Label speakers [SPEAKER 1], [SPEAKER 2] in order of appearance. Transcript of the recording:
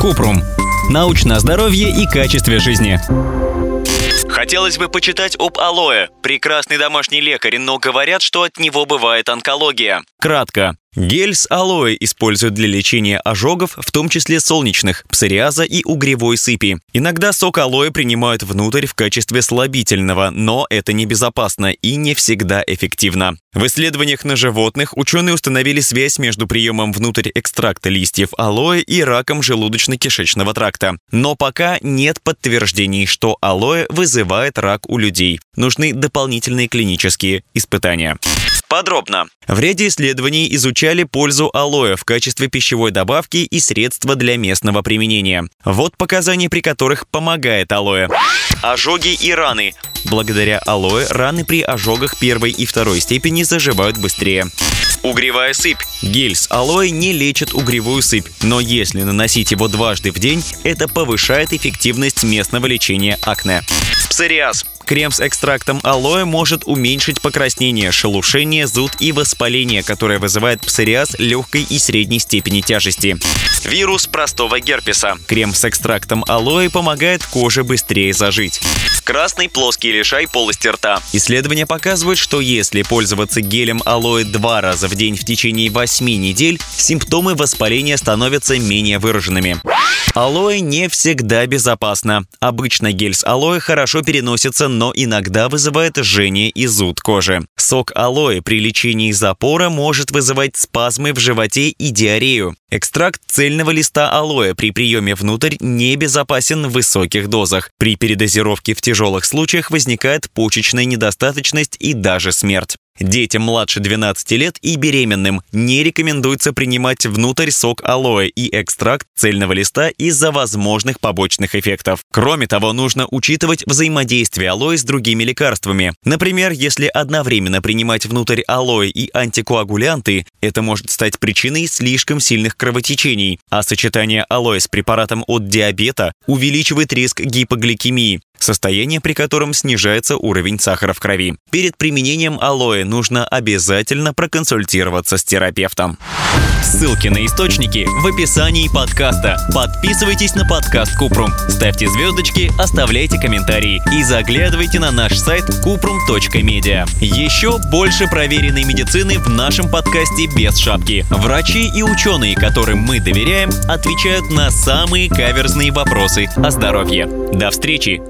[SPEAKER 1] Купрум. Научное здоровье и качестве жизни.
[SPEAKER 2] Хотелось бы почитать об алоэ. Прекрасный домашний лекарь, но говорят, что от него бывает онкология.
[SPEAKER 1] Кратко. Гель с алоэ используют для лечения ожогов, в том числе солнечных, псориаза и угревой сыпи. Иногда сок алоэ принимают внутрь в качестве слабительного, но это небезопасно и не всегда эффективно. В исследованиях на животных ученые установили связь между приемом внутрь экстракта листьев алоэ и раком желудочно-кишечного тракта. Но пока нет подтверждений, что алоэ вызывает рак у людей. Нужны дополнительные клинические испытания.
[SPEAKER 2] Подробно.
[SPEAKER 1] В ряде исследований изучали пользу алоэ в качестве пищевой добавки и средства для местного применения. Вот показания, при которых помогает алоэ.
[SPEAKER 2] Ожоги и раны.
[SPEAKER 1] Благодаря алоэ раны при ожогах первой и второй степени заживают быстрее.
[SPEAKER 2] Угревая сыпь.
[SPEAKER 1] Гель с алоэ не лечит угревую сыпь, но если наносить его дважды в день, это повышает эффективность местного лечения акне.
[SPEAKER 2] Псориаз.
[SPEAKER 1] Крем с экстрактом алоэ может уменьшить покраснение, шелушение, зуд и воспаление, которое вызывает псориаз легкой и средней степени тяжести.
[SPEAKER 2] Вирус простого герпеса.
[SPEAKER 1] Крем с экстрактом алоэ помогает коже быстрее зажить.
[SPEAKER 2] Красный плоский лишай полости рта.
[SPEAKER 1] Исследования показывают, что если пользоваться гелем алоэ два раза в день в течение 8 недель, симптомы воспаления становятся менее выраженными. Алоэ не всегда безопасно. Обычно гель с алоэ хорошо переносится, но иногда вызывает жжение и зуд кожи. Сок алоэ при лечении запора может вызывать спазмы в животе и диарею. Экстракт цельного листа алоэ при приеме внутрь небезопасен в высоких дозах. При передозировке в тяжелых случаях возникает почечная недостаточность и даже смерть. Детям младше 12 лет и беременным не рекомендуется принимать внутрь сок алоэ и экстракт цельного листа из-за возможных побочных эффектов. Кроме того, нужно учитывать взаимодействие алоэ с другими лекарствами. Например, если одновременно принимать внутрь алоэ и антикоагулянты, это может стать причиной слишком сильных кровотечений, а сочетание алоэ с препаратом от диабета увеличивает риск гипогликемии, состояние при котором снижается уровень сахара в крови. Перед применением алоэ нужно обязательно проконсультироваться с терапевтом. Ссылки на источники в описании подкаста. Подписывайтесь на подкаст Купрум, ставьте звездочки, оставляйте комментарии и заглядывайте на наш сайт kuprum.media. Еще больше проверенной медицины в нашем подкасте без шапки. Врачи и ученые, которым мы доверяем, отвечают на самые каверзные вопросы о здоровье. До встречи!